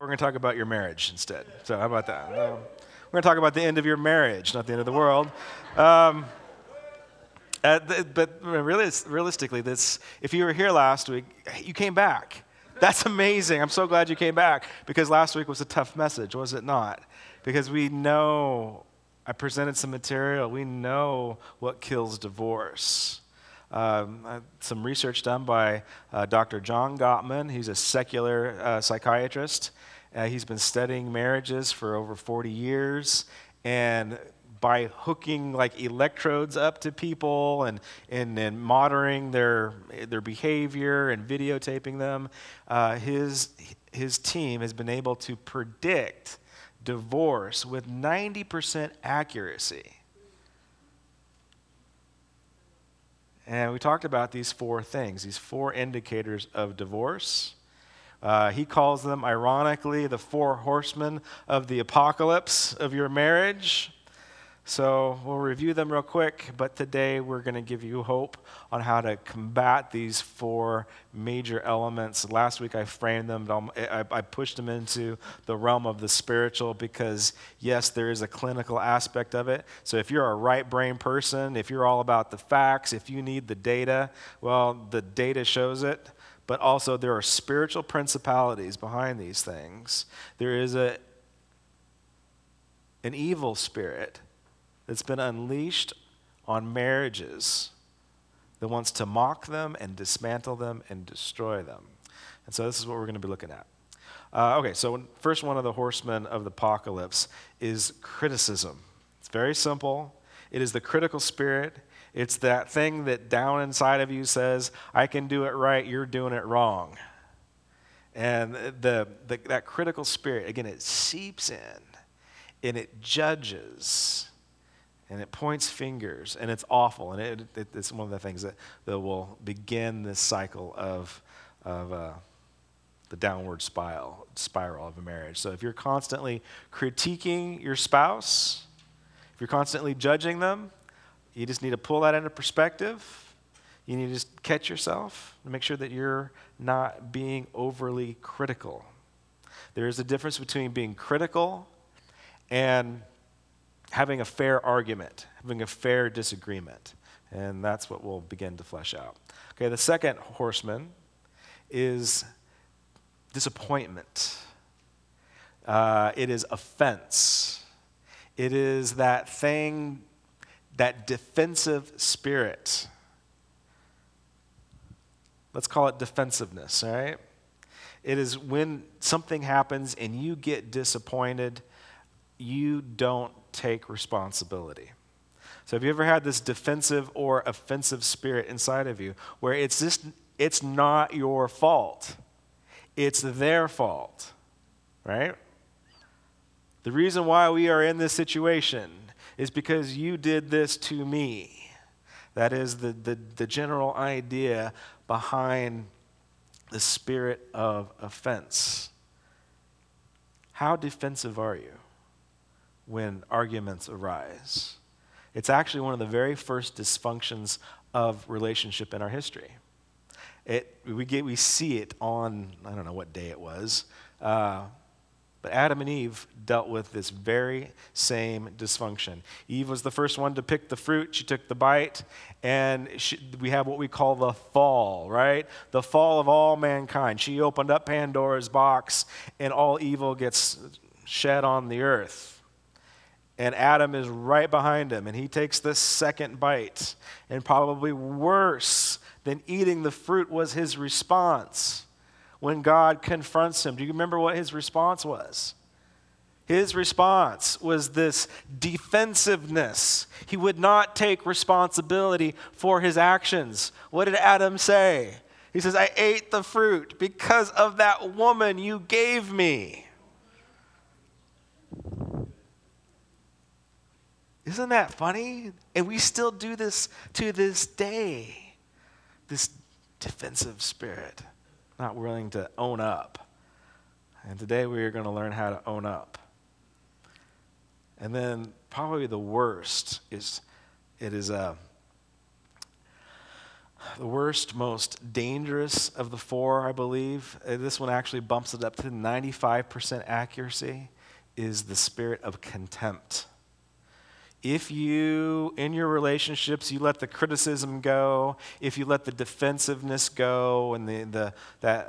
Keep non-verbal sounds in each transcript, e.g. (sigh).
We're going to talk about your marriage instead. So, how about that? we're going to talk about the end of your marriage, not the end of the world. Um, uh, but really, realistically, this, if you were here last week, you came back. That's amazing. I'm so glad you came back because last week was a tough message, was it not? Because we know, I presented some material, we know what kills divorce. Um, some research done by uh, Dr. John Gottman. He's a secular uh, psychiatrist. Uh, he's been studying marriages for over 40 years. And by hooking like electrodes up to people and, and, and monitoring their, their behavior and videotaping them, uh, his, his team has been able to predict divorce with 90% accuracy. And we talked about these four things, these four indicators of divorce. Uh, he calls them, ironically, the four horsemen of the apocalypse of your marriage. So we'll review them real quick, but today we're going to give you hope on how to combat these four major elements. Last week I framed them, I pushed them into the realm of the spiritual because, yes, there is a clinical aspect of it. So if you're a right brain person, if you're all about the facts, if you need the data, well, the data shows it but also there are spiritual principalities behind these things. There is a, an evil spirit that's been unleashed on marriages that wants to mock them and dismantle them and destroy them. And so this is what we're going to be looking at. Uh, okay, so first one of the horsemen of the apocalypse is criticism. It's very simple. It is the critical spirit. It's that thing that down inside of you says, I can do it right, you're doing it wrong. And the, the, that critical spirit, again, it seeps in and it judges and it points fingers and it's awful. And it, it, it's one of the things that, that will begin this cycle of, of uh, the downward spiral, spiral of a marriage. So if you're constantly critiquing your spouse, if you're constantly judging them, you just need to pull that into perspective. You need to just catch yourself and make sure that you're not being overly critical. There is a difference between being critical and having a fair argument, having a fair disagreement. And that's what we'll begin to flesh out. Okay, the second horseman is disappointment. Uh, it is offense. It is that thing that defensive spirit. Let's call it defensiveness, all right? It is when something happens and you get disappointed, you don't take responsibility. So have you ever had this defensive or offensive spirit inside of you where it's just it's not your fault. It's their fault. Right? The reason why we are in this situation is because you did this to me. That is the, the, the general idea behind the spirit of offense. How defensive are you when arguments arise? It's actually one of the very first dysfunctions of relationship in our history. It, we, get, we see it on, I don't know what day it was, uh, but Adam and Eve dealt with this very same dysfunction. Eve was the first one to pick the fruit. She took the bite, and she, we have what we call the fall, right? The fall of all mankind. She opened up Pandora's box, and all evil gets shed on the earth. And Adam is right behind him, and he takes the second bite. And probably worse than eating the fruit was his response when God confronts him. Do you remember what his response was? His response was this defensiveness. He would not take responsibility for his actions. What did Adam say? He says, I ate the fruit because of that woman you gave me. Isn't that funny? And we still do this to this day. This defensive spirit not willing to own up. And today we are going to learn how to own up. And then probably the worst is it is a The worst, most dangerous of the four, I believe, uh, this one actually bumps it up to 95% accuracy, is the spirit of contempt. If you, in your relationships, you let the criticism go, if you let the defensiveness go and the, the, that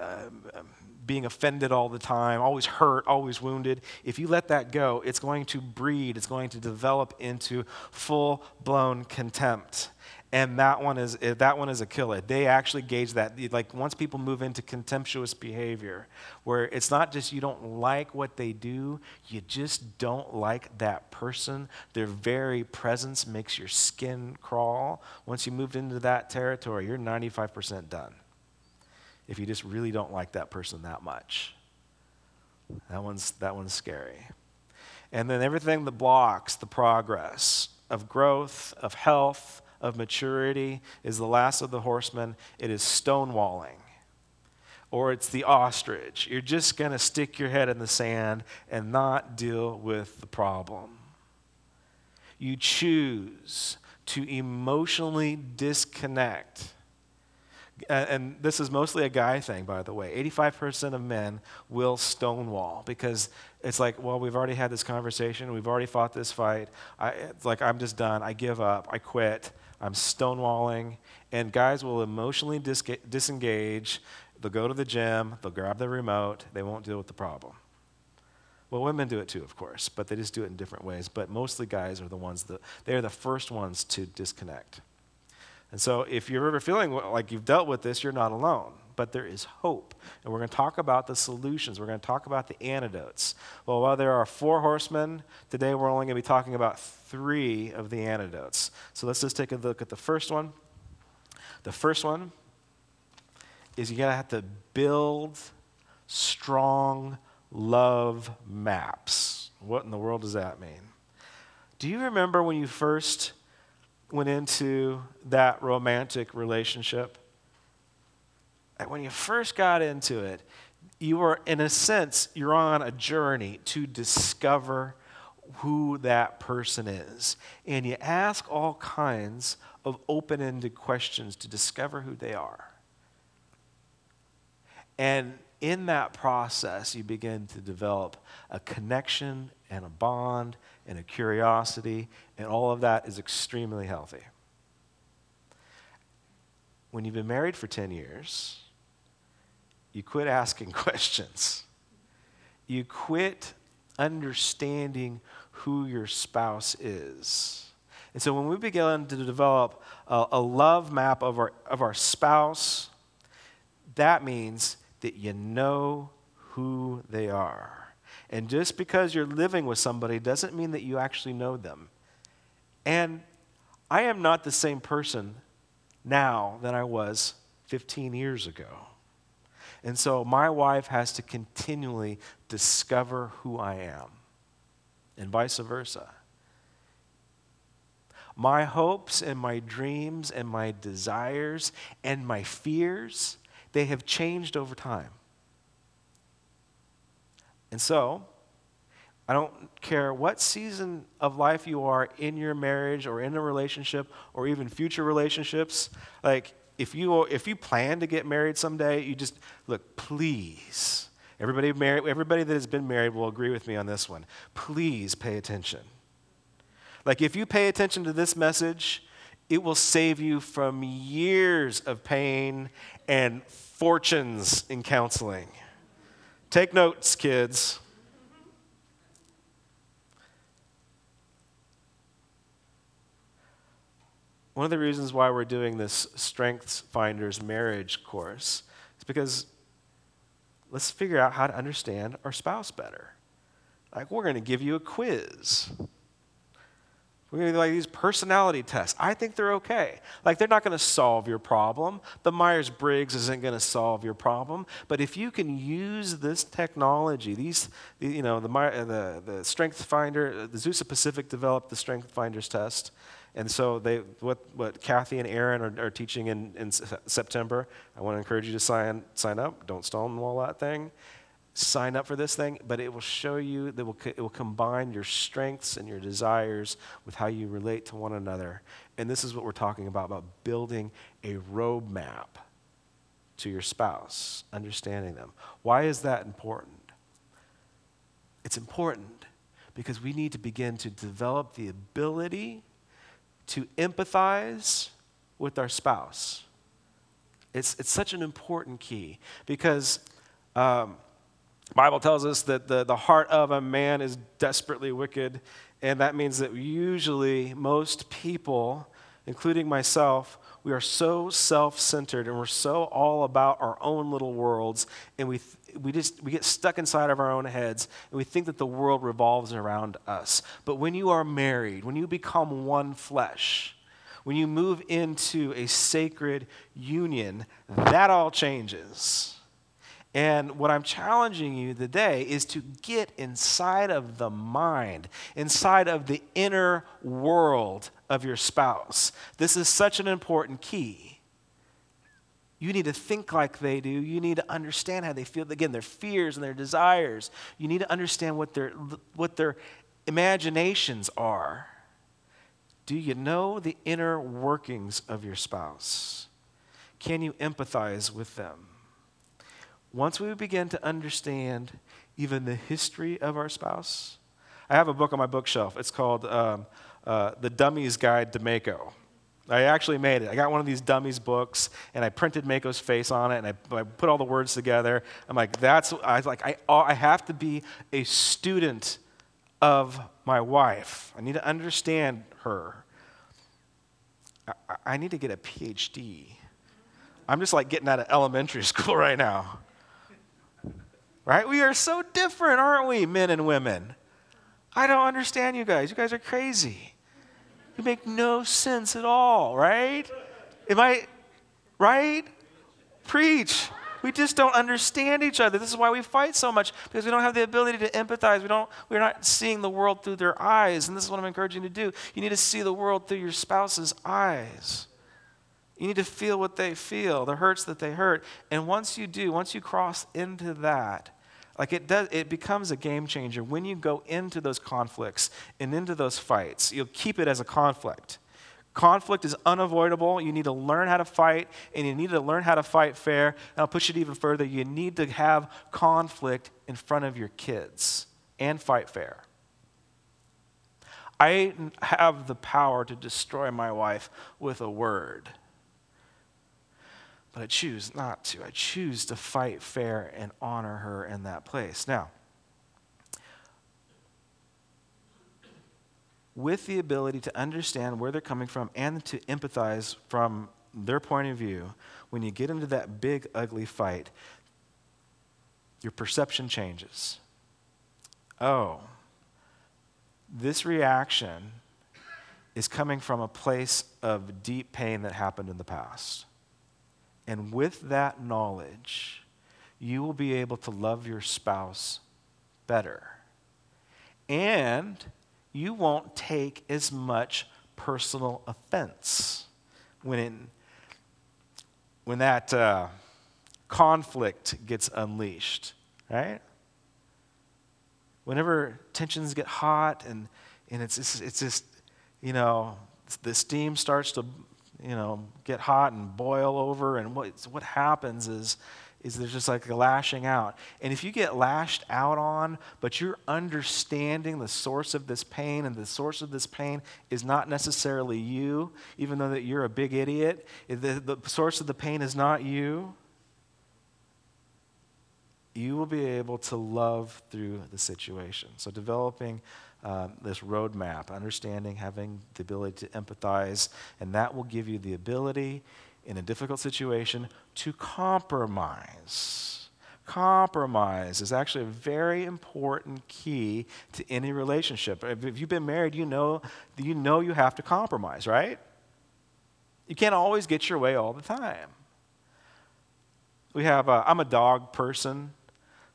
uh, being offended all the time, always hurt, always wounded, if you let that go, it's going to breed, it's going to develop into full blown contempt and that one is eh, that one is a killer. They actually gauge that. Like once people move into contemptuous behavior, where it's not just you don't like what they do, you just don't like that person. Their very presence makes your skin crawl. Once you moved into that territory, you're 95% done. If you just really don't like that person that much, that one's that one's scary. And then everything that blocks the progress of growth, of health of maturity is the last of the horsemen. It is stonewalling. Or it's the ostrich. You're just going to stick your head in the sand and not deal with the problem. You choose to emotionally disconnect. And this is mostly a guy thing, by the way. 85% of men will stonewall because it's like, well, we've already had this conversation. We've already fought this fight. I, it's like, I'm just done. I give up. I quit. I'm stonewalling. And guys will emotionally dis- disengage. They'll go to the gym, they'll grab the remote, they won't deal with the problem. Well, women do it too, of course, but they just do it in different ways. But mostly guys are the ones that, they're the first ones to disconnect. And so if you're ever feeling like you've dealt with this, you're not alone but there is hope. And we're going to talk about the solutions. We're going to talk about the antidotes. Well, while there are four horsemen, today we're only going to be talking about three of the antidotes. So let's just take a look at the first one. The first one is you're going to have to build strong love maps. What in the world does that mean? Do you remember when you first went into that romantic relationship? When you first got into it, you were, in a sense, you're on a journey to discover who that person is. And you ask all kinds of open ended questions to discover who they are. And in that process, you begin to develop a connection and a bond and a curiosity, and all of that is extremely healthy. When you've been married for 10 years, you quit asking (laughs) questions. You quit understanding who your spouse is. And so when we begin to develop a, a, love map of our, of our spouse, that means that you know who they are. And just because you're living with somebody doesn't mean that you actually know them. And I am not the same person now than I was 15 years ago. And so my wife has to continually discover who I am, and vice versa. My hopes and my dreams and my desires and my fears, they have changed over time. And so, I don't care what season of life you are in your marriage or in a relationship or even future relationships. Like, if you, if you plan to get married someday, you just, look, please, everybody, married, everybody that has been married will agree with me on this one. Please pay attention. Like, if you pay attention to this message, it will save you from years of pain and fortunes in counseling. Take notes, kids. One of the reasons why we're doing this Strengths Finders marriage course is because let's figure out how to understand our spouse better. Like, we're going to give you a quiz. We're going to do like these personality tests. I think they're okay. Like, they're not going to solve your problem. The Myers Briggs isn't going to solve your problem. But if you can use this technology, these, you know, the, the, the Strength Finder, the Azusa Pacific developed the Strength Finders test. And so they, what, what Kathy and Aaron are, are teaching in, in September, I want to encourage you to sign, sign up. Don't stonewall that thing. sign up for this thing, but it will show you that will, it will combine your strengths and your desires with how you relate to one another. And this is what we're talking about about building a roadmap to your spouse, understanding them. Why is that important? It's important because we need to begin to develop the ability to empathize with our spouse. It's, it's such an important key because um, Bible tells us that the, the heart of a man is desperately wicked, and that means that usually most people, including myself, we are so self-centered and we're so all about our own little worlds and we, we just we get stuck inside of our own heads and we think that the world revolves around us but when you are married when you become one flesh when you move into a sacred union that all changes and what I'm challenging you today is to get inside of the mind, inside of the inner world of your spouse. This is such an important key. You need to think like they do. You need to understand how they feel. Again, their fears and their desires. You need to understand what their, what their imaginations are. Do you know the inner workings of your spouse? Can you empathize with them? once we begin to understand even the history of our spouse, I have a book on my bookshelf. It's called um, uh, The Dummy's Guide to Mako. I actually made it. I got one of these dummies books, and I printed Mako's face on it, and I, I put all the words together. I'm like, that's I like I I have to be a student of my wife. I need to understand her. I, I need to get a PhD. I'm just like getting out of elementary (laughs) school right now. Right? We are so different, aren't we, men and women? I don't understand you guys. You guys are crazy. You make no sense at all, right? Am I right? Preach. We just don't understand each other. This is why we fight so much because we don't have the ability to empathize. We don't we're not seeing the world through their eyes. And this is what I'm encouraging you to do. You need to see the world through your spouse's eyes. You need to feel what they feel, the hurts that they hurt. And once you do, once you cross into that, like it does it becomes a game changer when you go into those conflicts and into those fights. You'll keep it as a conflict. Conflict is unavoidable. You need to learn how to fight, and you need to learn how to fight fair. And I'll push it even further. You need to have conflict in front of your kids and fight fair. I have the power to destroy my wife with a word. But I choose not to. I choose to fight fair and honor her in that place. Now, with the ability to understand where they're coming from and to empathize from their point of view, when you get into that big, ugly fight, your perception changes. Oh, this reaction is coming from a place of deep pain that happened in the past. And with that knowledge, you will be able to love your spouse better. And you won't take as much personal offense when, when that uh, conflict gets unleashed, right? Whenever tensions get hot and, and it's, it's, it's just, you know, the steam starts to you know, get hot and boil over. And what, what happens is, is there's just like a lashing out. And if you get lashed out on, but you're understanding the source of this pain, and the source of this pain is not necessarily you, even though that you're a big idiot, the, the source of the pain is not you, you will be able to love through the situation. So developing um, this roadmap, understanding, having the ability to empathize, and that will give you the ability in a difficult situation to compromise. Compromise is actually a very important key to any relationship. If you've been married, you know you know you have to compromise, right? You can't always get your way all the time. We have. A, I'm a dog person.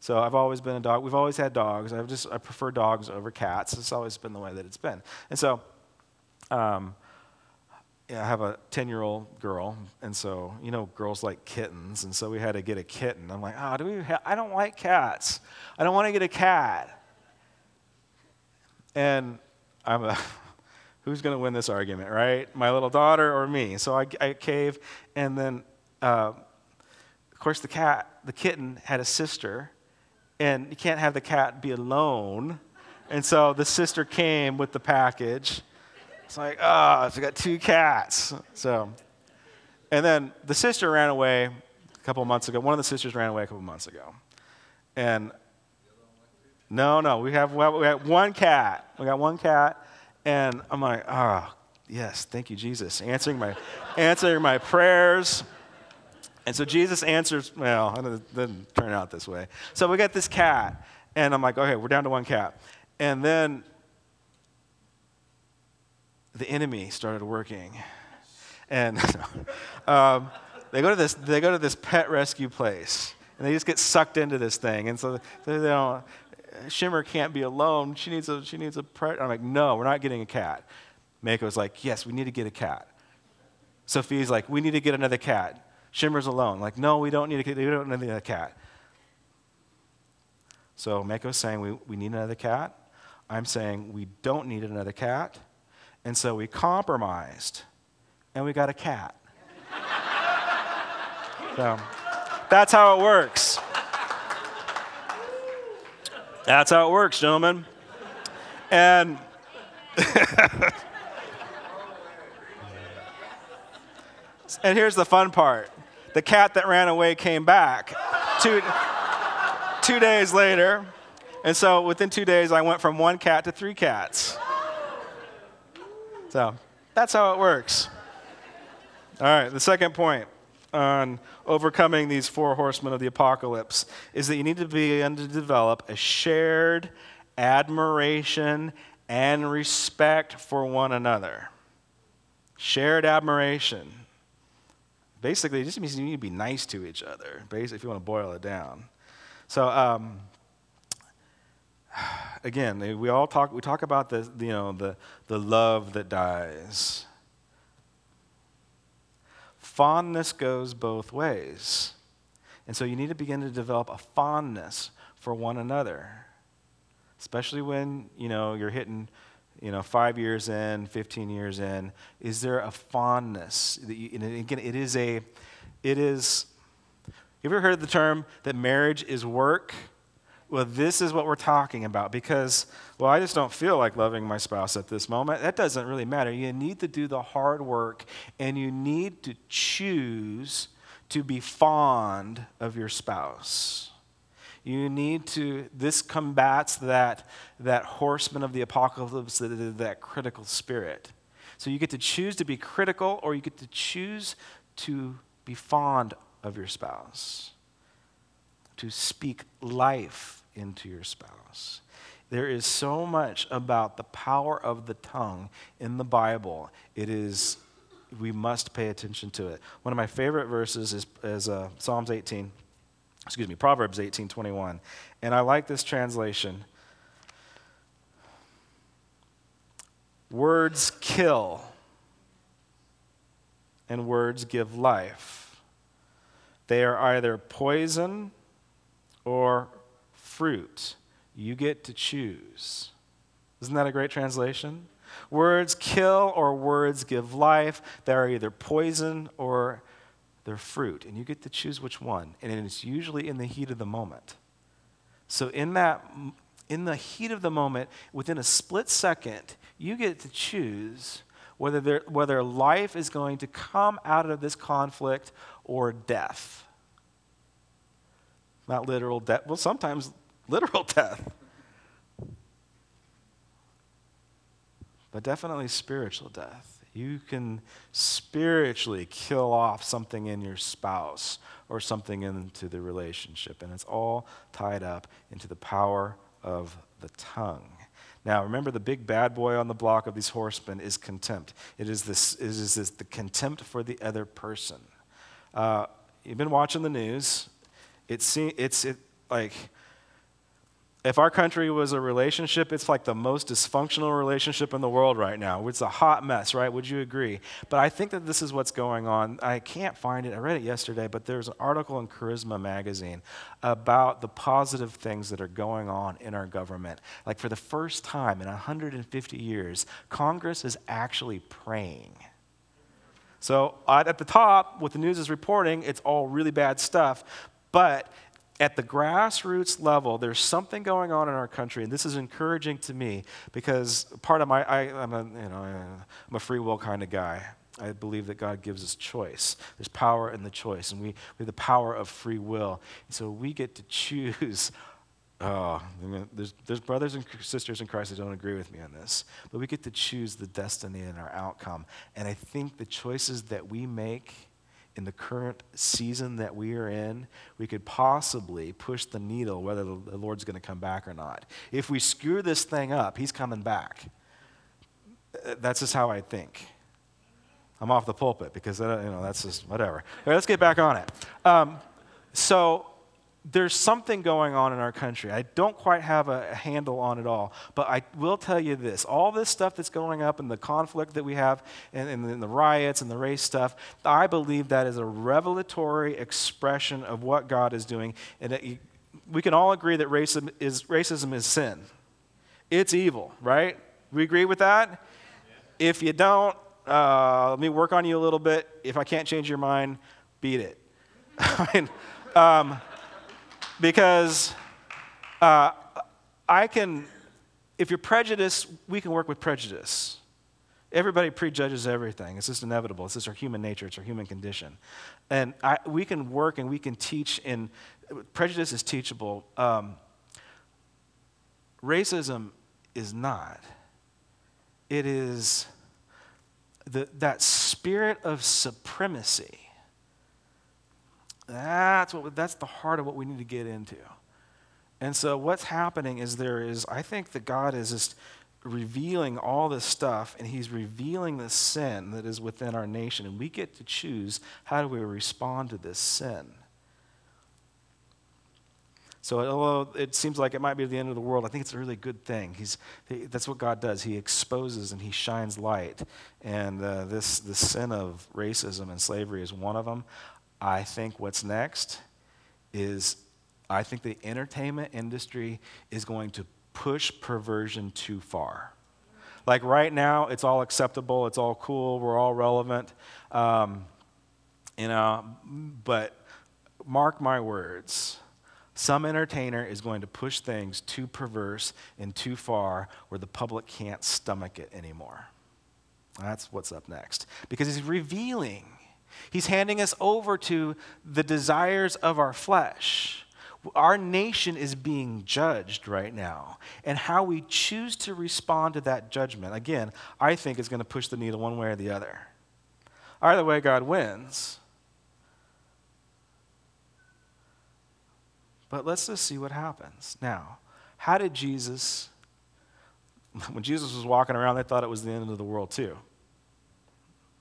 So I've always been a dog. We've always had dogs. I've just I prefer dogs over cats. It's always been the way that it's been. And so, um, yeah, I have a 10 year old girl, and so, you know, girls like kittens, and so we had to get a kitten. I'm like, oh, do we ha- I don't like cats. I don't want to get a cat. And I'm a, (laughs) who's going to win this argument, right? My little daughter or me? So I, I cave, and then, uh, of course, the cat, the kitten had a sister, and you can't have the cat be alone. And so the sister came with the package. It's like, oh, so I got two cats. So, and then the sister ran away a couple months ago. One of the sisters ran away a couple months ago. And no, no, we have, we have one cat. We got one cat. And I'm like, oh, yes, thank you, Jesus. Answering my, answering my prayers. And so Jesus answers, well, it didn't turn out this way. So we got this cat. And I'm like, okay, we're down to one cat. And then the enemy started working. And (laughs) um, they, go to this, they go to this pet rescue place, and they just get sucked into this thing. And so they, don't, Shimmer can't be alone. She needs a, she needs a pet. I'm like, no, we're not getting a cat. Mako's like, yes, we need to get a cat. Sophie's like, we need to get another cat. Shimmer's alone. Like, no, we don't need a, we don't need a cat. So Mako's saying we, we need another cat. I'm saying we don't need another cat. And so we compromised and we got a cat. (laughs) so that's how it works. That's how it works, gentlemen. And (laughs) and here's the fun part. The cat that ran away came back two, two days later. And so within two days, I went from one cat to three cats. So that's how it works. All right, the second point on overcoming these four horsemen of the apocalypse is that you need to begin to develop a shared admiration and respect for one another. Shared admiration. Basically, it just means you need to be nice to each other, basically, if you want to boil it down. So, um, (sighs) again, we all talk, we talk about the, you know, the, the love that dies. Fondness goes both ways. And so you need to begin to develop a fondness for one another, especially when, you know, you're hitting, you know, five years in, 15 years in. Is there a fondness? That you, and again, it is a, it is, you ever heard the term that marriage is work? well, this is what we're talking about because, well, I just don't feel like loving my spouse at this moment. That doesn't really matter. You need to do the hard work and you need to choose to be fond of your spouse. You need to, this combats that, that horseman of the apocalypse, that, that critical spirit. So you get to choose to be critical or you get to choose to be fond of your spouse to speak life into your spouse. There is so much about the power of the tongue in the Bible. It is, we must pay attention to it. One of my favorite verses is, is uh, Psalms 18, excuse me, Proverbs 18 21. And I like this translation. Words kill, and words give life. They are either poison or fruit. You get to choose. Isn't that a great translation? Words kill or words give life. They are either poison or they're fruit. And you get to choose which one. And it's usually in the heat of the moment. So, in that, in the heat of the moment, within a split second, you get to choose whether, there, whether life is going to come out of this conflict or death. Not literal death. Well, sometimes literal (laughs) death. But definitely spiritual death. You can spiritually kill off something in your spouse or something into the relationship. And it's all tied up into the power of the tongue. Now, remember, the big bad boy on the block of these horsemen is contempt. It is this, it is this the contempt for the other person. Uh, you've been watching the news. It It's, it's it, like If our country was a relationship, it's like the most dysfunctional relationship in the world right now. It's a hot mess, right? Would you agree? But I think that this is what's going on. I can't find it. I read it yesterday, but there's an article in Charisma magazine about the positive things that are going on in our government. Like for the first time in 150 years, Congress is actually praying. So at the top, what the news is reporting, it's all really bad stuff. But at the grassroots level, there's something going on in our country, and this is encouraging to me because part of my, I, am a, you know, I'm a free will kind of guy. I believe that God gives us choice. There's power in the choice, and we, we have the power of free will. So we get to choose. (laughs) Oh, there's, there's brothers and sisters in Christ that don't agree with me on this, but we get to choose the destiny and our outcome. And I think the choices that we make in the current season that we are in, we could possibly push the needle whether the Lord's going to come back or not. If we screw this thing up, He's coming back. Uh, that's just how I think. I'm off the pulpit because uh, you know that's just whatever. Right, let's get back on it. Um, so there's something going on in our country. I don't quite have a handle on it all, but I will tell you this all this stuff that's going up and the conflict that we have and, and, and the riots and the race stuff, I believe that is a revelatory expression of what God is doing. And we can all agree that racism is, racism is sin, it's evil, right? We agree with that? If you don't, uh, let me work on you a little bit. If I can't change your mind, beat it. (laughs) I mean, um, because uh, I can, if you're prejudiced, we can work with prejudice. Everybody prejudges everything. It's just inevitable. It's just our human nature. It's our human condition. And I, we can work and we can teach in, prejudice is teachable. Um, racism is not. It is the, that spirit of supremacy that's, what, that's the heart of what we need to get into. And so, what's happening is there is, I think that God is just revealing all this stuff, and He's revealing the sin that is within our nation. And we get to choose how do we respond to this sin. So, although it seems like it might be the end of the world, I think it's a really good thing. He's, he, that's what God does. He exposes and He shines light. And uh, this, this sin of racism and slavery is one of them. I think what's next is I think the entertainment industry is going to push perversion too far. Like right now, it's all acceptable, it's all cool, we're all relevant. Um, you know, but mark my words. Some entertainer is going to push things too perverse and too far where the public can't stomach it anymore. That's what's up next. Because he's revealing He's handing us over to the desires of our flesh. Our nation is being judged right now. And how we choose to respond to that judgment, again, I think is going to push the needle one way or the other. Either way, God wins. But let's just see what happens. Now, how did Jesus, (laughs) when Jesus was walking around, they thought it was the end of the world too.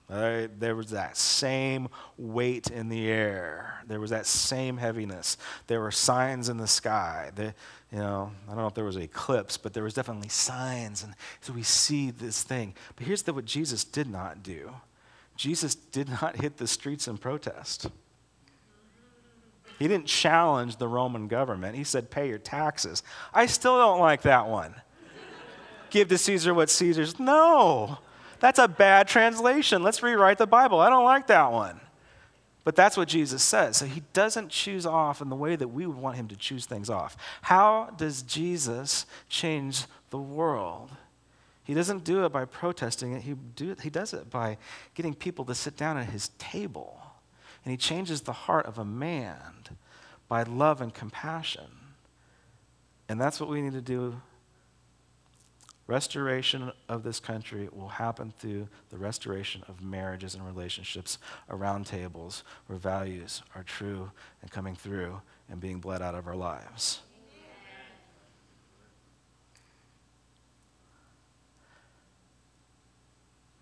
There was that same weight in the air. There was that same heaviness. There were signs in the sky. The, you know, I don't know if there was an eclipse, but there was definitely signs. And so we see this thing. But here's the, what Jesus did not do. Jesus did not hit the streets in protest. He didn't challenge the Roman government. He said, pay your taxes. I still don't like that one. Give to Caesar what Caesar's. No. That's a bad translation. Let's rewrite the Bible. I don't like that one. But that's what Jesus says. So he doesn't choose off in the way that we would want him to choose things off. How does Jesus change the world? He doesn't do it by protesting it, he, do, he does it by getting people to sit down at his table. And he changes the heart of a man by love and compassion. And that's what we need to do Restoration of this country will happen through the restoration of marriages and relationships around tables where values are true and coming through and being bled out of our lives.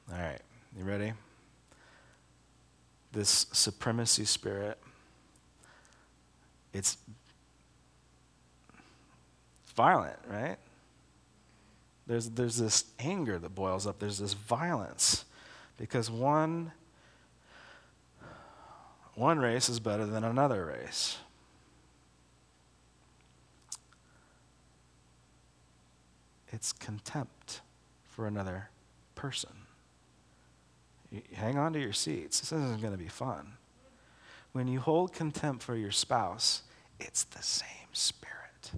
All right, you ready? This supremacy spirit, it's violent, right? There's, there's this anger that boils up, there's this violence because one, one race is better than another race. It's contempt for another person. You hang on to your seats. This isn't going to be fun. When you hold contempt for your spouse, it's the same spirit.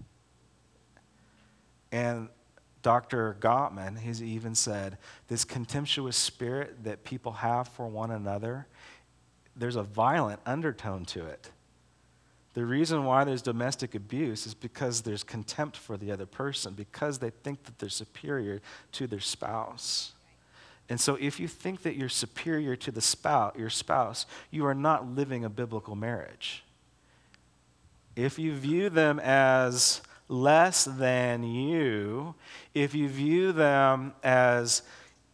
And Dr. Gottman has even said this contemptuous spirit that people have for one another, there's a violent undertone to it. The reason why there's domestic abuse is because there's contempt for the other person, because they think that they're superior to their spouse. And so if you think that you're superior to the spouse, your spouse, you are not living a biblical marriage. If you view them as less than you, if you view them as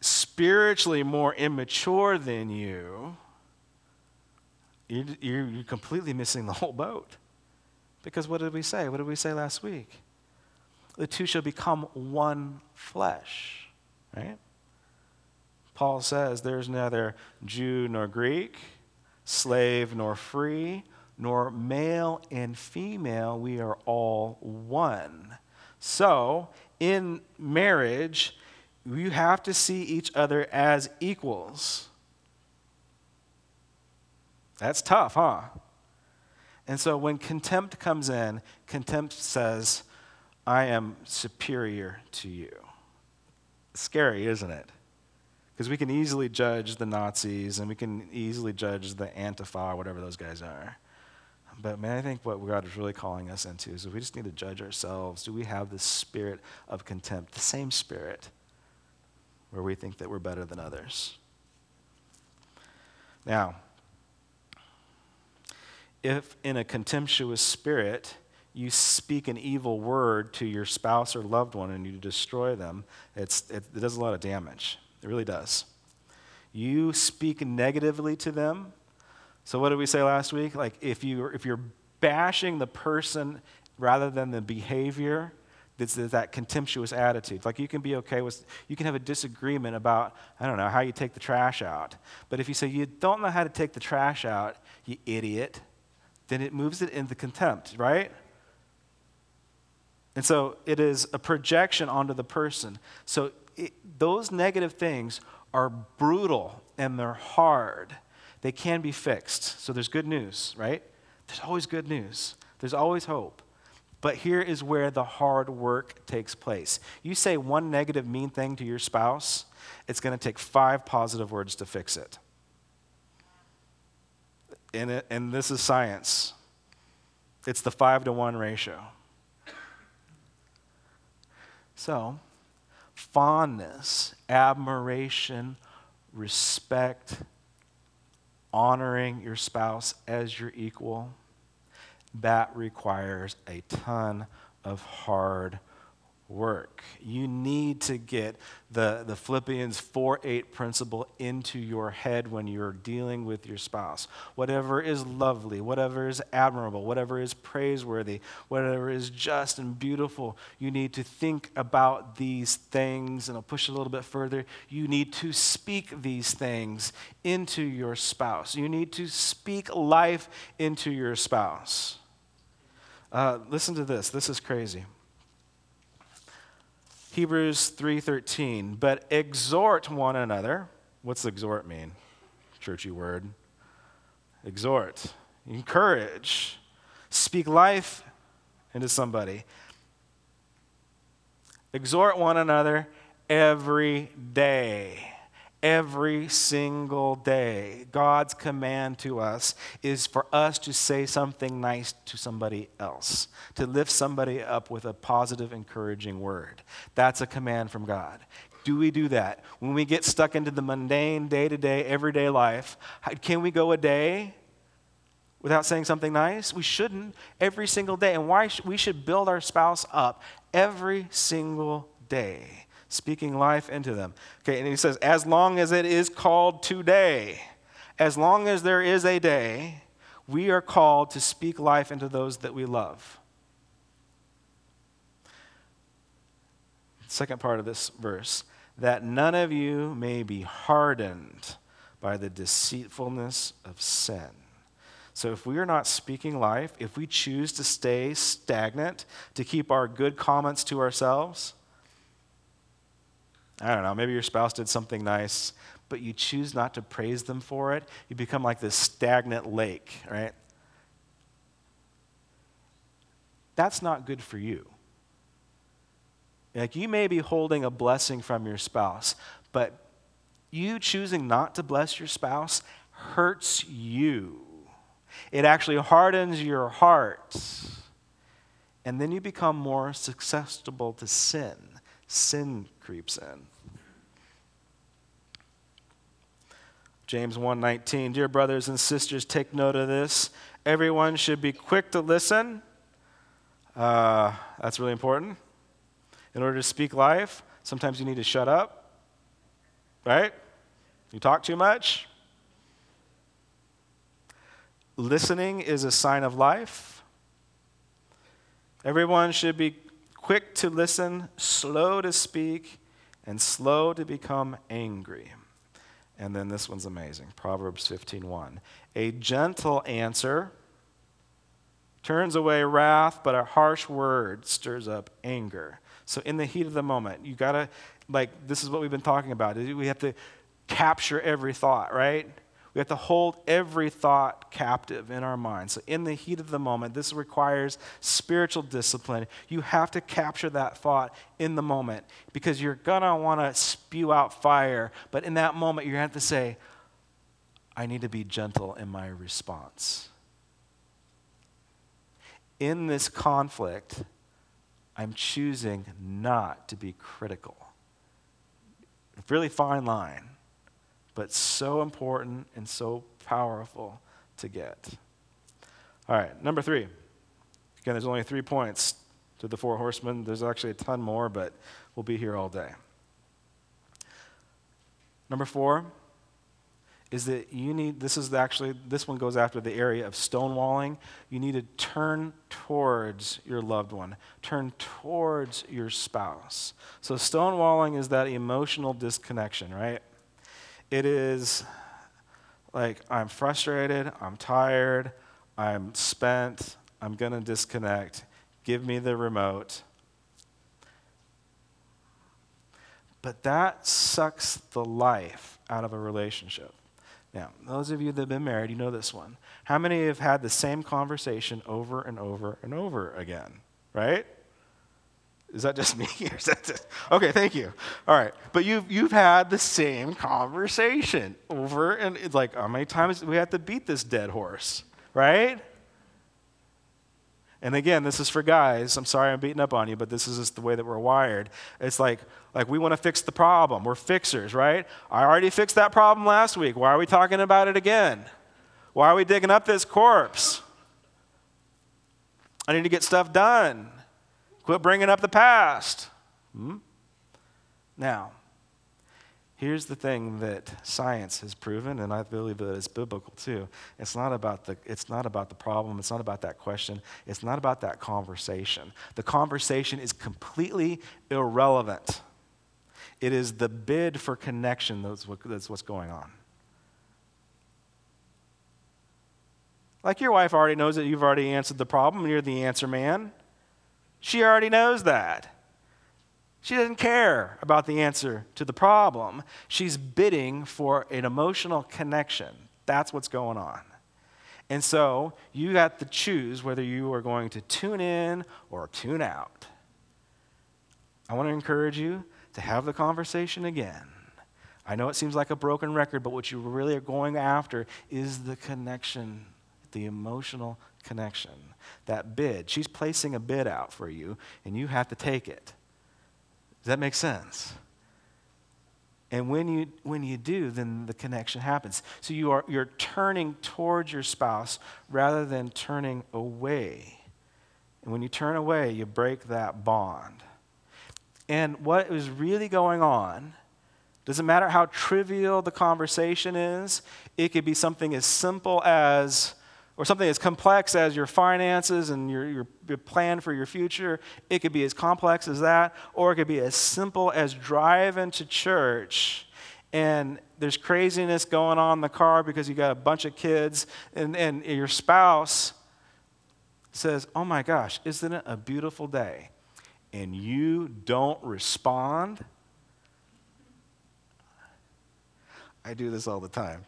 spiritually more immature than you, you're, you're, completely missing the whole boat. Because what did we say? What did we say last week? The two shall become one flesh, right? Paul says there's neither Jew nor Greek, slave nor free, nor male and female, we are all one. So, in marriage, you have to see each other as equals. That's tough, huh? And so when contempt comes in, contempt says, I am superior to you. scary, isn't it? Because we can easily judge the Nazis and we can easily judge the Antifa, whatever those guys are. But man, I think what God is really calling us into is we just need to judge ourselves. Do we have this spirit of contempt, the same spirit where we think that we're better than others? Now, if in a contemptuous spirit you speak an evil word to your spouse or loved one and you destroy them, it, it does a lot of damage. It really does. You speak negatively to them, so what did we say last week? Like if you if you're bashing the person rather than the behavior, that's that contemptuous attitude. Like you can be okay with you can have a disagreement about I don't know how you take the trash out. But if you say you don't know how to take the trash out, you idiot, then it moves it into contempt, right? And so it is a projection onto the person. So it, those negative things are brutal and they're hard they can be fixed. So there's good news, right? There's always good news, there's always hope. But here is where the hard work takes place. You say one negative, mean thing to your spouse, it's going to take five positive words to fix it. And, it, and this is science. It's the five to one ratio. So, fondness, admiration, respect, honoring your spouse as your equal, that requires a ton of hard work. You need to get the, the Philippians 4 8 principle into your head when you're dealing with your spouse. Whatever is lovely, whatever is admirable, whatever is praiseworthy, whatever is just and beautiful, you need to think about these things. And I'll push a little bit further. You need to speak these things into your spouse. You need to speak life into your spouse. Uh, listen to this. This is crazy. Hebrews 3:13, but exhort one another. What's exhort mean? Churchy word. Exhort, encourage, speak life into somebody. Exhort one another every day every single day. God's command to us is for us to say something nice to somebody else, to lift somebody up with a positive, encouraging word. That's a command from God. Do we do that? When we get stuck into the mundane, day to day, everyday life, can we go a day without saying something nice? We shouldn't every single day. And why we should build our spouse up every single day speaking life into them. Okay, and he says, as long as it is called today, as long as there is a day, we are called to speak life into those that we love. second part of this verse, that none of you may be hardened by the deceitfulness of sin. So, if we are not speaking life, if we choose to stay stagnant, to keep our good comments to ourselves, I don't know, maybe your spouse did something nice, but you choose not to praise them for it, you become like this stagnant lake, right? That's not good for you. Like you may be holding a blessing from your spouse, but you choosing not to bless your spouse hurts you. It actually hardens your heart. And then you become more susceptible to sin. Sin creeps in. James 1:19 Dear brothers and sisters take note of this. Everyone should be quick to listen. Uh, that's really important. In order to speak life sometimes you need to shut up right? You talk too much. Listening is a sign of life. Everyone should be quick to listen slow to speak and slow to become angry and then this one's amazing. Proverbs 15:1. A gentle answer turns away wrath, but a harsh word stirs up anger. So in the heat of the moment, you got to like this is what we've been talking about. We have to capture every thought, right? We have to hold every thought captive in our mind. So, in the heat of the moment, this requires spiritual discipline. You have to capture that thought in the moment because you're going to want to spew out fire. But in that moment, you're going to have to say, I need to be gentle in my response. In this conflict, I'm choosing not to be critical. Really fine line but so important and so powerful to get. All right, number three. Again, there's only three points to the four horsemen. There's actually a ton more, but we'll be here all day. Number four is that you need, this is actually, this one goes after the area of stonewalling. You need to turn towards your loved one, turn towards your spouse. So, stonewalling is that emotional disconnection, right? It is like I'm frustrated, I'm tired, I'm spent, I'm going to disconnect. Give me the remote. But that sucks the life out of a relationship. Now, those of you that have been married, you know this one. How many have had the same conversation over and over and over again? Right? Is that just (laughs) me? That just, okay, thank you. All right. But you've, you've had the same conversation over and it's like, how many times we have to beat this dead horse, right? And again, this is for guys. I'm sorry I'm beating up on you, but this is just the way that we're wired. It's like, like we want to fix the problem. We're fixers, right? I already fixed that problem last week. Why are we talking about it again? Why are we digging up this corpse? I need to get stuff done. Quit bringing up the past. Hmm? Now, here's the thing that science has proven, and I believe that it's biblical too. It's not about the, it's not about the problem. It's not about that question. It's not about that conversation. The conversation is completely irrelevant. It is the bid for connection that's, what, that's what's going on. Like your wife already knows that you've already answered the problem, you're the answer man. She already knows that. She doesn't care about the answer to the problem. She's bidding for an emotional connection. That's what's going on. And so you got to choose whether you are going to tune in or tune out. I want to encourage you to have the conversation again. I know it seems like a broken record, but what you really are going after is the connection, the emotional connection, that bid. She's placing a bid out for you, and you have to take it. Does that make sense? And when you, when you do, then the connection happens. So you are, you're turning towards your spouse rather than turning away. And when you turn away, you break that bond. And what is really going on, doesn't matter how trivial the conversation is, it could be something as simple as, or something as complex as your finances and your, your, your, plan for your future. It could be as complex as that, or it could be as simple as driving to church and there's craziness going on in the car because you got a bunch of kids, and, and your spouse says, Oh my gosh, isn't it a beautiful day? And you don't respond. I do this all the time.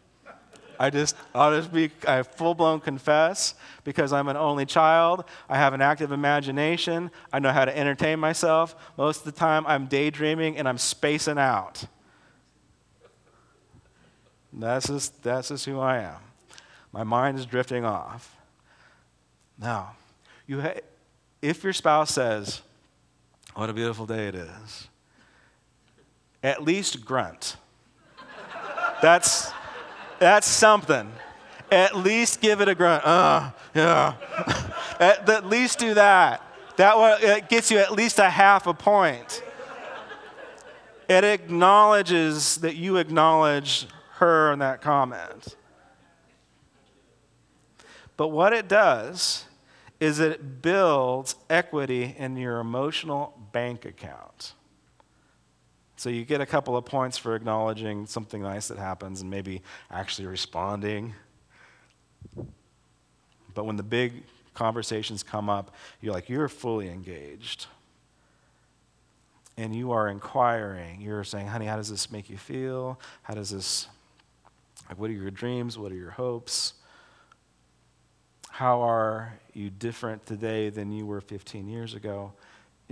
I just, I'll just be, I full blown confess because I'm an only child. I have an active imagination. I know how to entertain myself. Most of the time, I'm daydreaming and I'm spacing out. That's just, that's just who I am. My mind is drifting off. Now, you ha- if your spouse says, What a beautiful day it is, at least grunt. that's, that's something. At least give it a grunt. Uh, yeah. (laughs) at, at, least do that. That it gets you at least a half a point. It acknowledges that you acknowledge her in that comment. But what it does is it builds equity in your emotional bank account. So you get a couple of points for acknowledging something nice that happens and maybe actually responding. But when the big conversations come up, you're like, you're fully engaged. And you are inquiring. You're saying, honey, how does this make you feel? How does this, like, what are your dreams? What are your hopes? How are you different today than you were 15 years ago?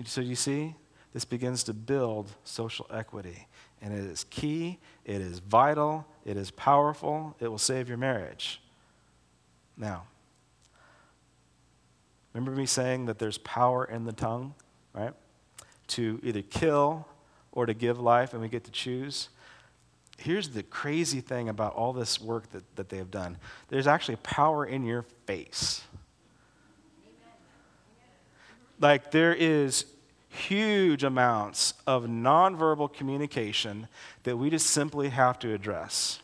So you see, this begins to build social equity. And it is key, it is vital, it is powerful, it will save your marriage. Now, remember me saying that there's power in the tongue, right? To either kill or to give life, and we get to choose here's the crazy thing about all this work that, that they have done there's actually power in your face. Like, there is huge amounts of nonverbal communication that we just simply have to address.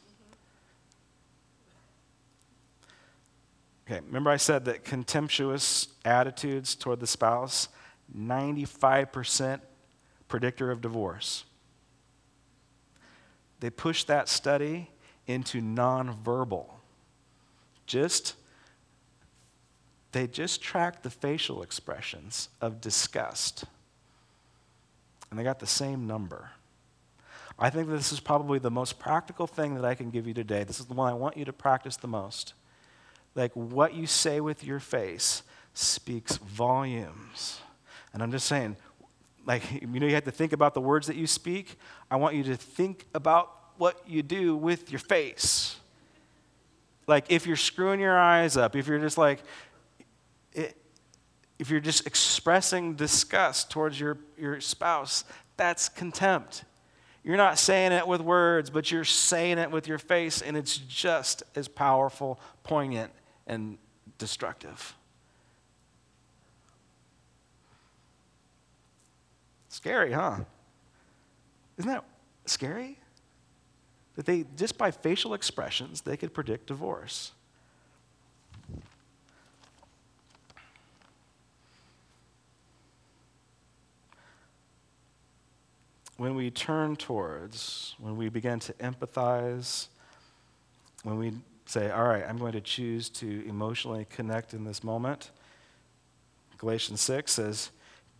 Okay, remember I said that contemptuous attitudes toward the spouse, 95% predictor of divorce they pushed that study into nonverbal. Just they just tracked the facial expressions of disgust. And they got the same number. I think this is probably the most practical thing that I can give you today. This is the one I want you to practice the most. Like what you say with your face speaks volumes. And I'm just saying, like, (laughs) you know, you have to think about the words that you speak. I want you to think about what you do with your face. Like, if you're screwing your eyes up, if you're just like, it, if you're just expressing disgust towards your, your spouse, that's contempt. You're not saying it with words, but you're saying it with your face, and it's just as powerful, poignant, and destructive. Scary, huh? Isn't that scary? That they, just by facial expressions, they could predict divorce. When we turn towards, when we begin to empathize, when we say, all right, I'm going to choose to emotionally connect in this moment, Galatians 6 says,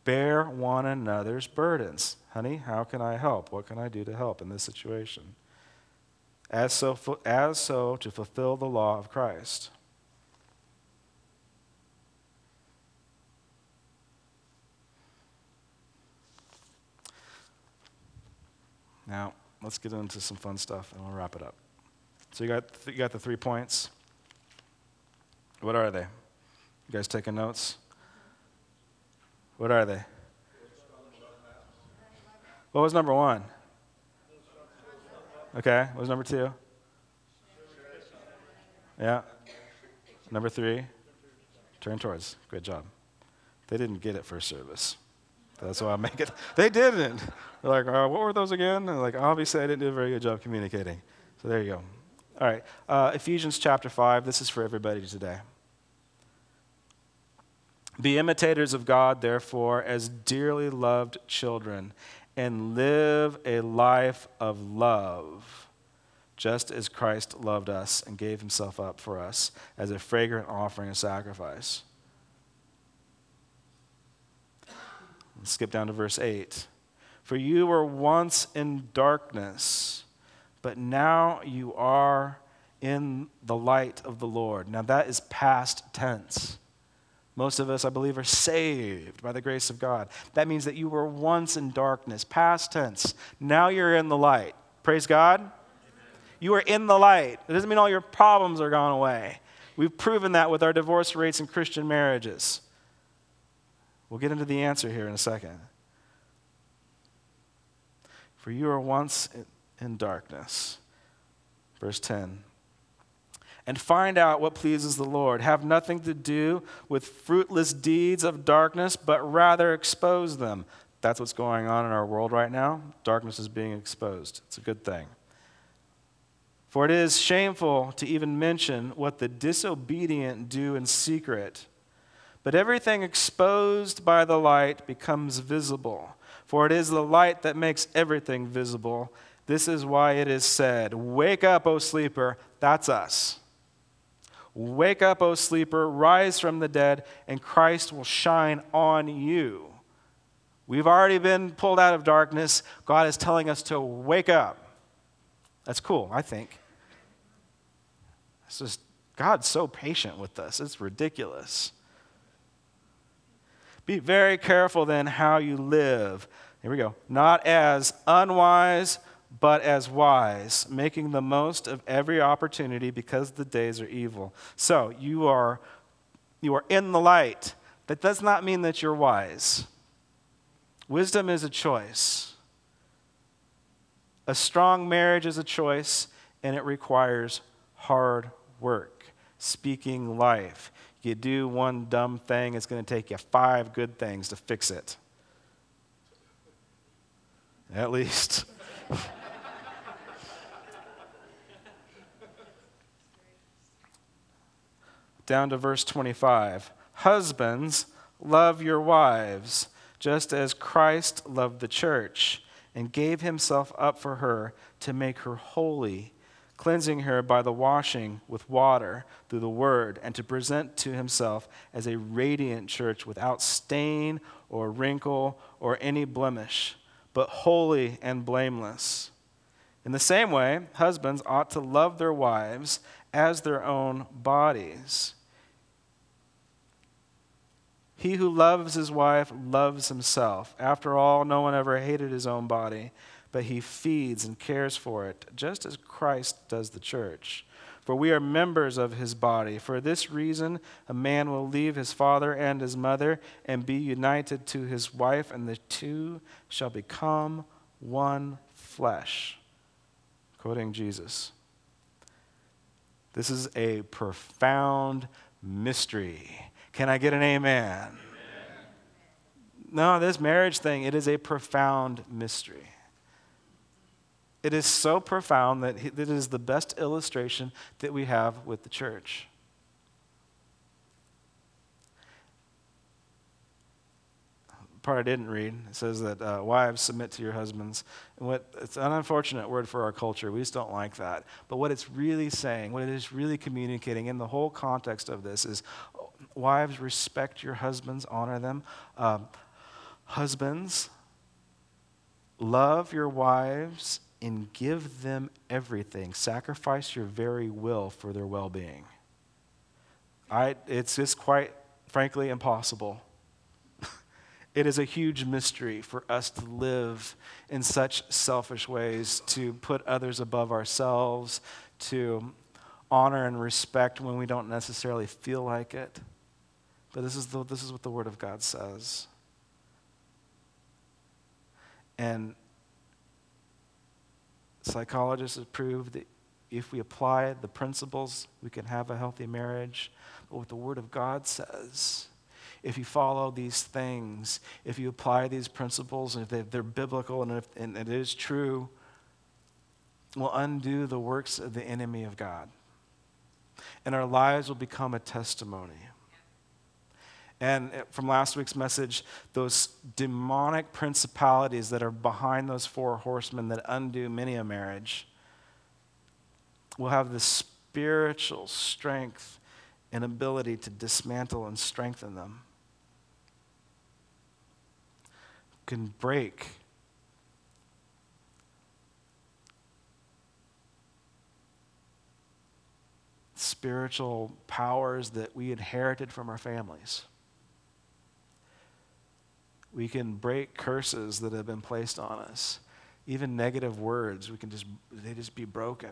bear one another's burdens. Honey, how can I help? What can I do to help in this situation? As so, as so to fulfill the law of Christ. Now, let's get into some fun stuff and we'll wrap it up. So, you got, you got the three points. What are they? You guys taking notes? What are they? What was number one? Okay, what was number two? Yeah. Number three? Turn towards. Good job. They didn't get it first service. That's why I make it. (laughs) They didn't. They're like, uh, what were those again? And like, obviously, I didn't do a very good job communicating. So there you go. All right. Uh, Ephesians chapter 5. This is for everybody today. Be imitators of God, therefore, as dearly loved children, and live a life of love, just as Christ loved us and gave himself up for us as a fragrant offering and sacrifice. Let's skip down to verse 8. For you were once in darkness, but now you are in the light of the Lord. Now that is past tense. Most of us, I believe, are saved by the grace of God. That means that you were once in darkness, past tense. Now you're in the light. Praise God. Amen. You are in the light. It doesn't mean all your problems are gone away. We've proven that with our divorce rates in Christian marriages. We'll get into the answer here in a second. For you were once in darkness. Verse 10 and find out what pleases the Lord. Have nothing to do with fruitless deeds of darkness, but rather expose them. That's what's going on in our world right now. Darkness is being exposed. It's a good thing. For it is shameful to even mention what the disobedient do in secret. But everything exposed by the light becomes visible. For it is the light that makes everything visible. This is why it is said, Wake up, O sleeper. That's us. Wake up, O sleeper, rise from the dead, and Christ will shine on you. We've already been pulled out of darkness. God is telling us to wake up. That's cool, I think. It's just, God's so patient with us. It's ridiculous. Be very careful then how you live. Here we go. Not as unwise, but as wise, making the most of every opportunity because the days are evil. So you are, you are in the light. That does not mean that you're wise. Wisdom is a choice. A strong marriage is a choice, and it requires hard work, speaking life. You do one dumb thing, it's going to take you five good things to fix it. At least. (laughs) down to verse 25. Husbands, love your wives, just as Christ loved the church and gave himself up for her to make her holy, cleansing her by the washing with water through the word, and to present to himself as a radiant church without stain or wrinkle or any blemish, but holy and blameless. In the same way, husbands ought to love their wives as their own bodies. He who loves his wife loves himself. After all, no one ever hated his own body, but he feeds and cares for it, just as Christ does the church. For we are members of his body. For this reason, a man will leave his father and his mother and be united to his wife, and the two shall become one flesh. Quoting Jesus. This is a profound mystery. Can I get an amen? amen? No, this marriage thing, it is a profound mystery. It is so profound that it is the best illustration that we have with the church. part I didn't read. It says that uh, wives submit to your husbands. And what it's an unfortunate word for our culture. We just don't like that. But what it's really saying, what it is really communicating in the whole context of this is, wives respect your husbands, honor them. Um, husbands, love your wives and give them everything. Sacrifice your very will for their well-being. I, it's just quite frankly impossible (laughs) it is a huge mystery for us to live in such selfish ways, to put others above ourselves, to honor and respect when we don't necessarily feel like it. But this is, the, this is what the Word of God says. And psychologists have proved that if we apply the principles, we can have a healthy marriage. But what the Word of God says if you follow these things, if you apply these principles, and if they're biblical and, if, and it is true, will undo the works of the enemy of God. And our lives will become a testimony. And from last week's message, those demonic principalities that are behind those four horsemen that undo many a marriage will have the spiritual strength and ability to dismantle and strengthen them. Can break spiritual powers that we inherited from our families. We can break curses that have been placed on us. Even negative words, we can just they just be broken.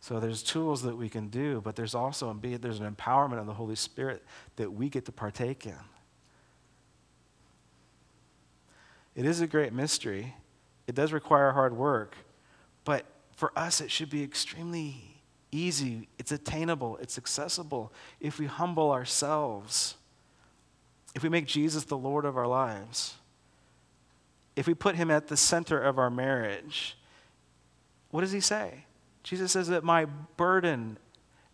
So there's tools that we can do, but there's also there's an empowerment of the Holy Spirit that we get to partake in. It is a great mystery. It does require hard work, but for us it should be extremely easy. It's attainable, it's accessible if we humble ourselves if we make Jesus the Lord of our lives, if we put him at the center of our marriage, what does he say? Jesus says that my burden,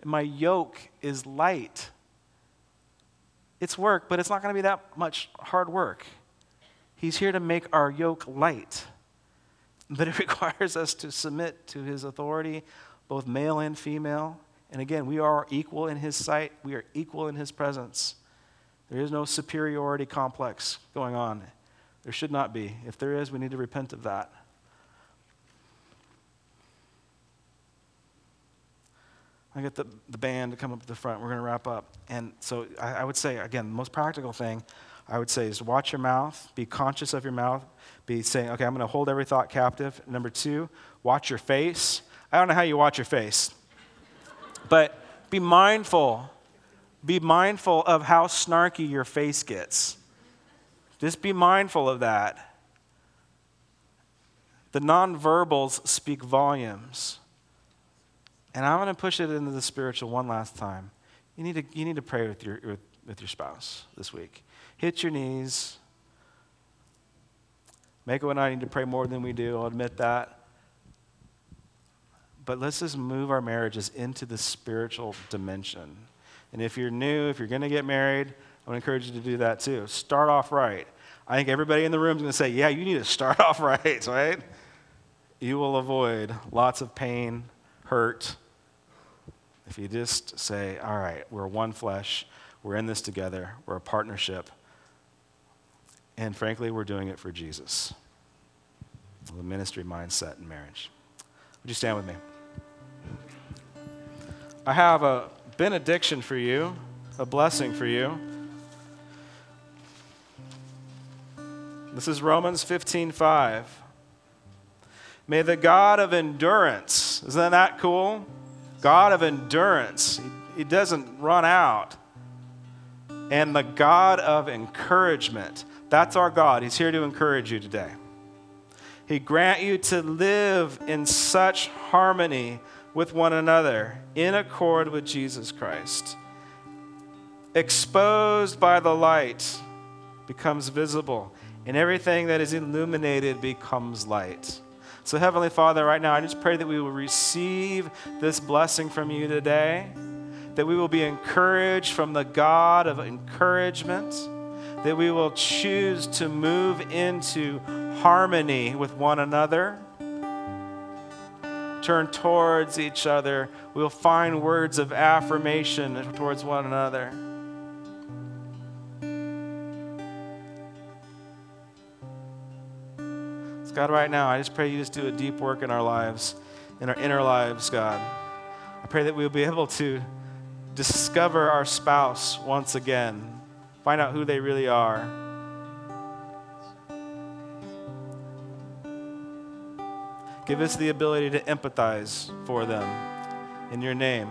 my yoke is light. It's work, but it's not going to be that much hard work. He's here to make our yoke light. But it (laughs) requires us to submit to his authority, both male and female. And again, we are equal in his sight, we are equal in his presence. There is no superiority complex going on. There should not be. If there is, we need to repent of that. I get the, the band to come up to the front. We're going to wrap up. And so I, I would say, again, the most practical thing I would say is watch your mouth, be conscious of your mouth, be saying, okay, I'm going to hold every thought captive. Number two, watch your face. I don't know how you watch your face, but be mindful be mindful of how snarky your face gets. Just be mindful of that. The nonverbals speak volumes. And I'm going to push it into the spiritual one last time. You need to, you need to pray with your, with, with your spouse this week. Hit your knees. Mako and I need to pray more than we do, I'll admit that. But let's just move our marriages into the spiritual dimension. And if you're new, if you're going to get married, I would encourage you to do that too. Start off right. I think everybody in the room is going to say, yeah, you need to start (laughs) off right, right? You will avoid lots of pain, hurt, if you just say, all right, we're one flesh, we're in this together, we're a partnership, and frankly, we're doing it for Jesus. The ministry mindset in marriage. Would you stand with me? I have a benediction for you, a blessing for you. This is Romans 15:5. May the God of endurance, isn't that cool? God of endurance. He, he doesn't run out. And the God of encouragement. That's our God. He's here to encourage you today. He grant you to live in such harmony with one another in accord with Jesus Christ. Exposed by the light becomes visible, and everything that is illuminated becomes light. So, Heavenly Father, right now, I just pray that we will receive this blessing from you today, that we will be encouraged from the God of encouragement, that we will choose to move into harmony with one another turn towards each other. We'll find words of affirmation towards one another. God, right now, I just pray you just do a deep work in our lives, in our inner lives, God. I pray that we'll be able to discover our spouse once again, find out who they really are. Give us the ability to empathize for them. In your name.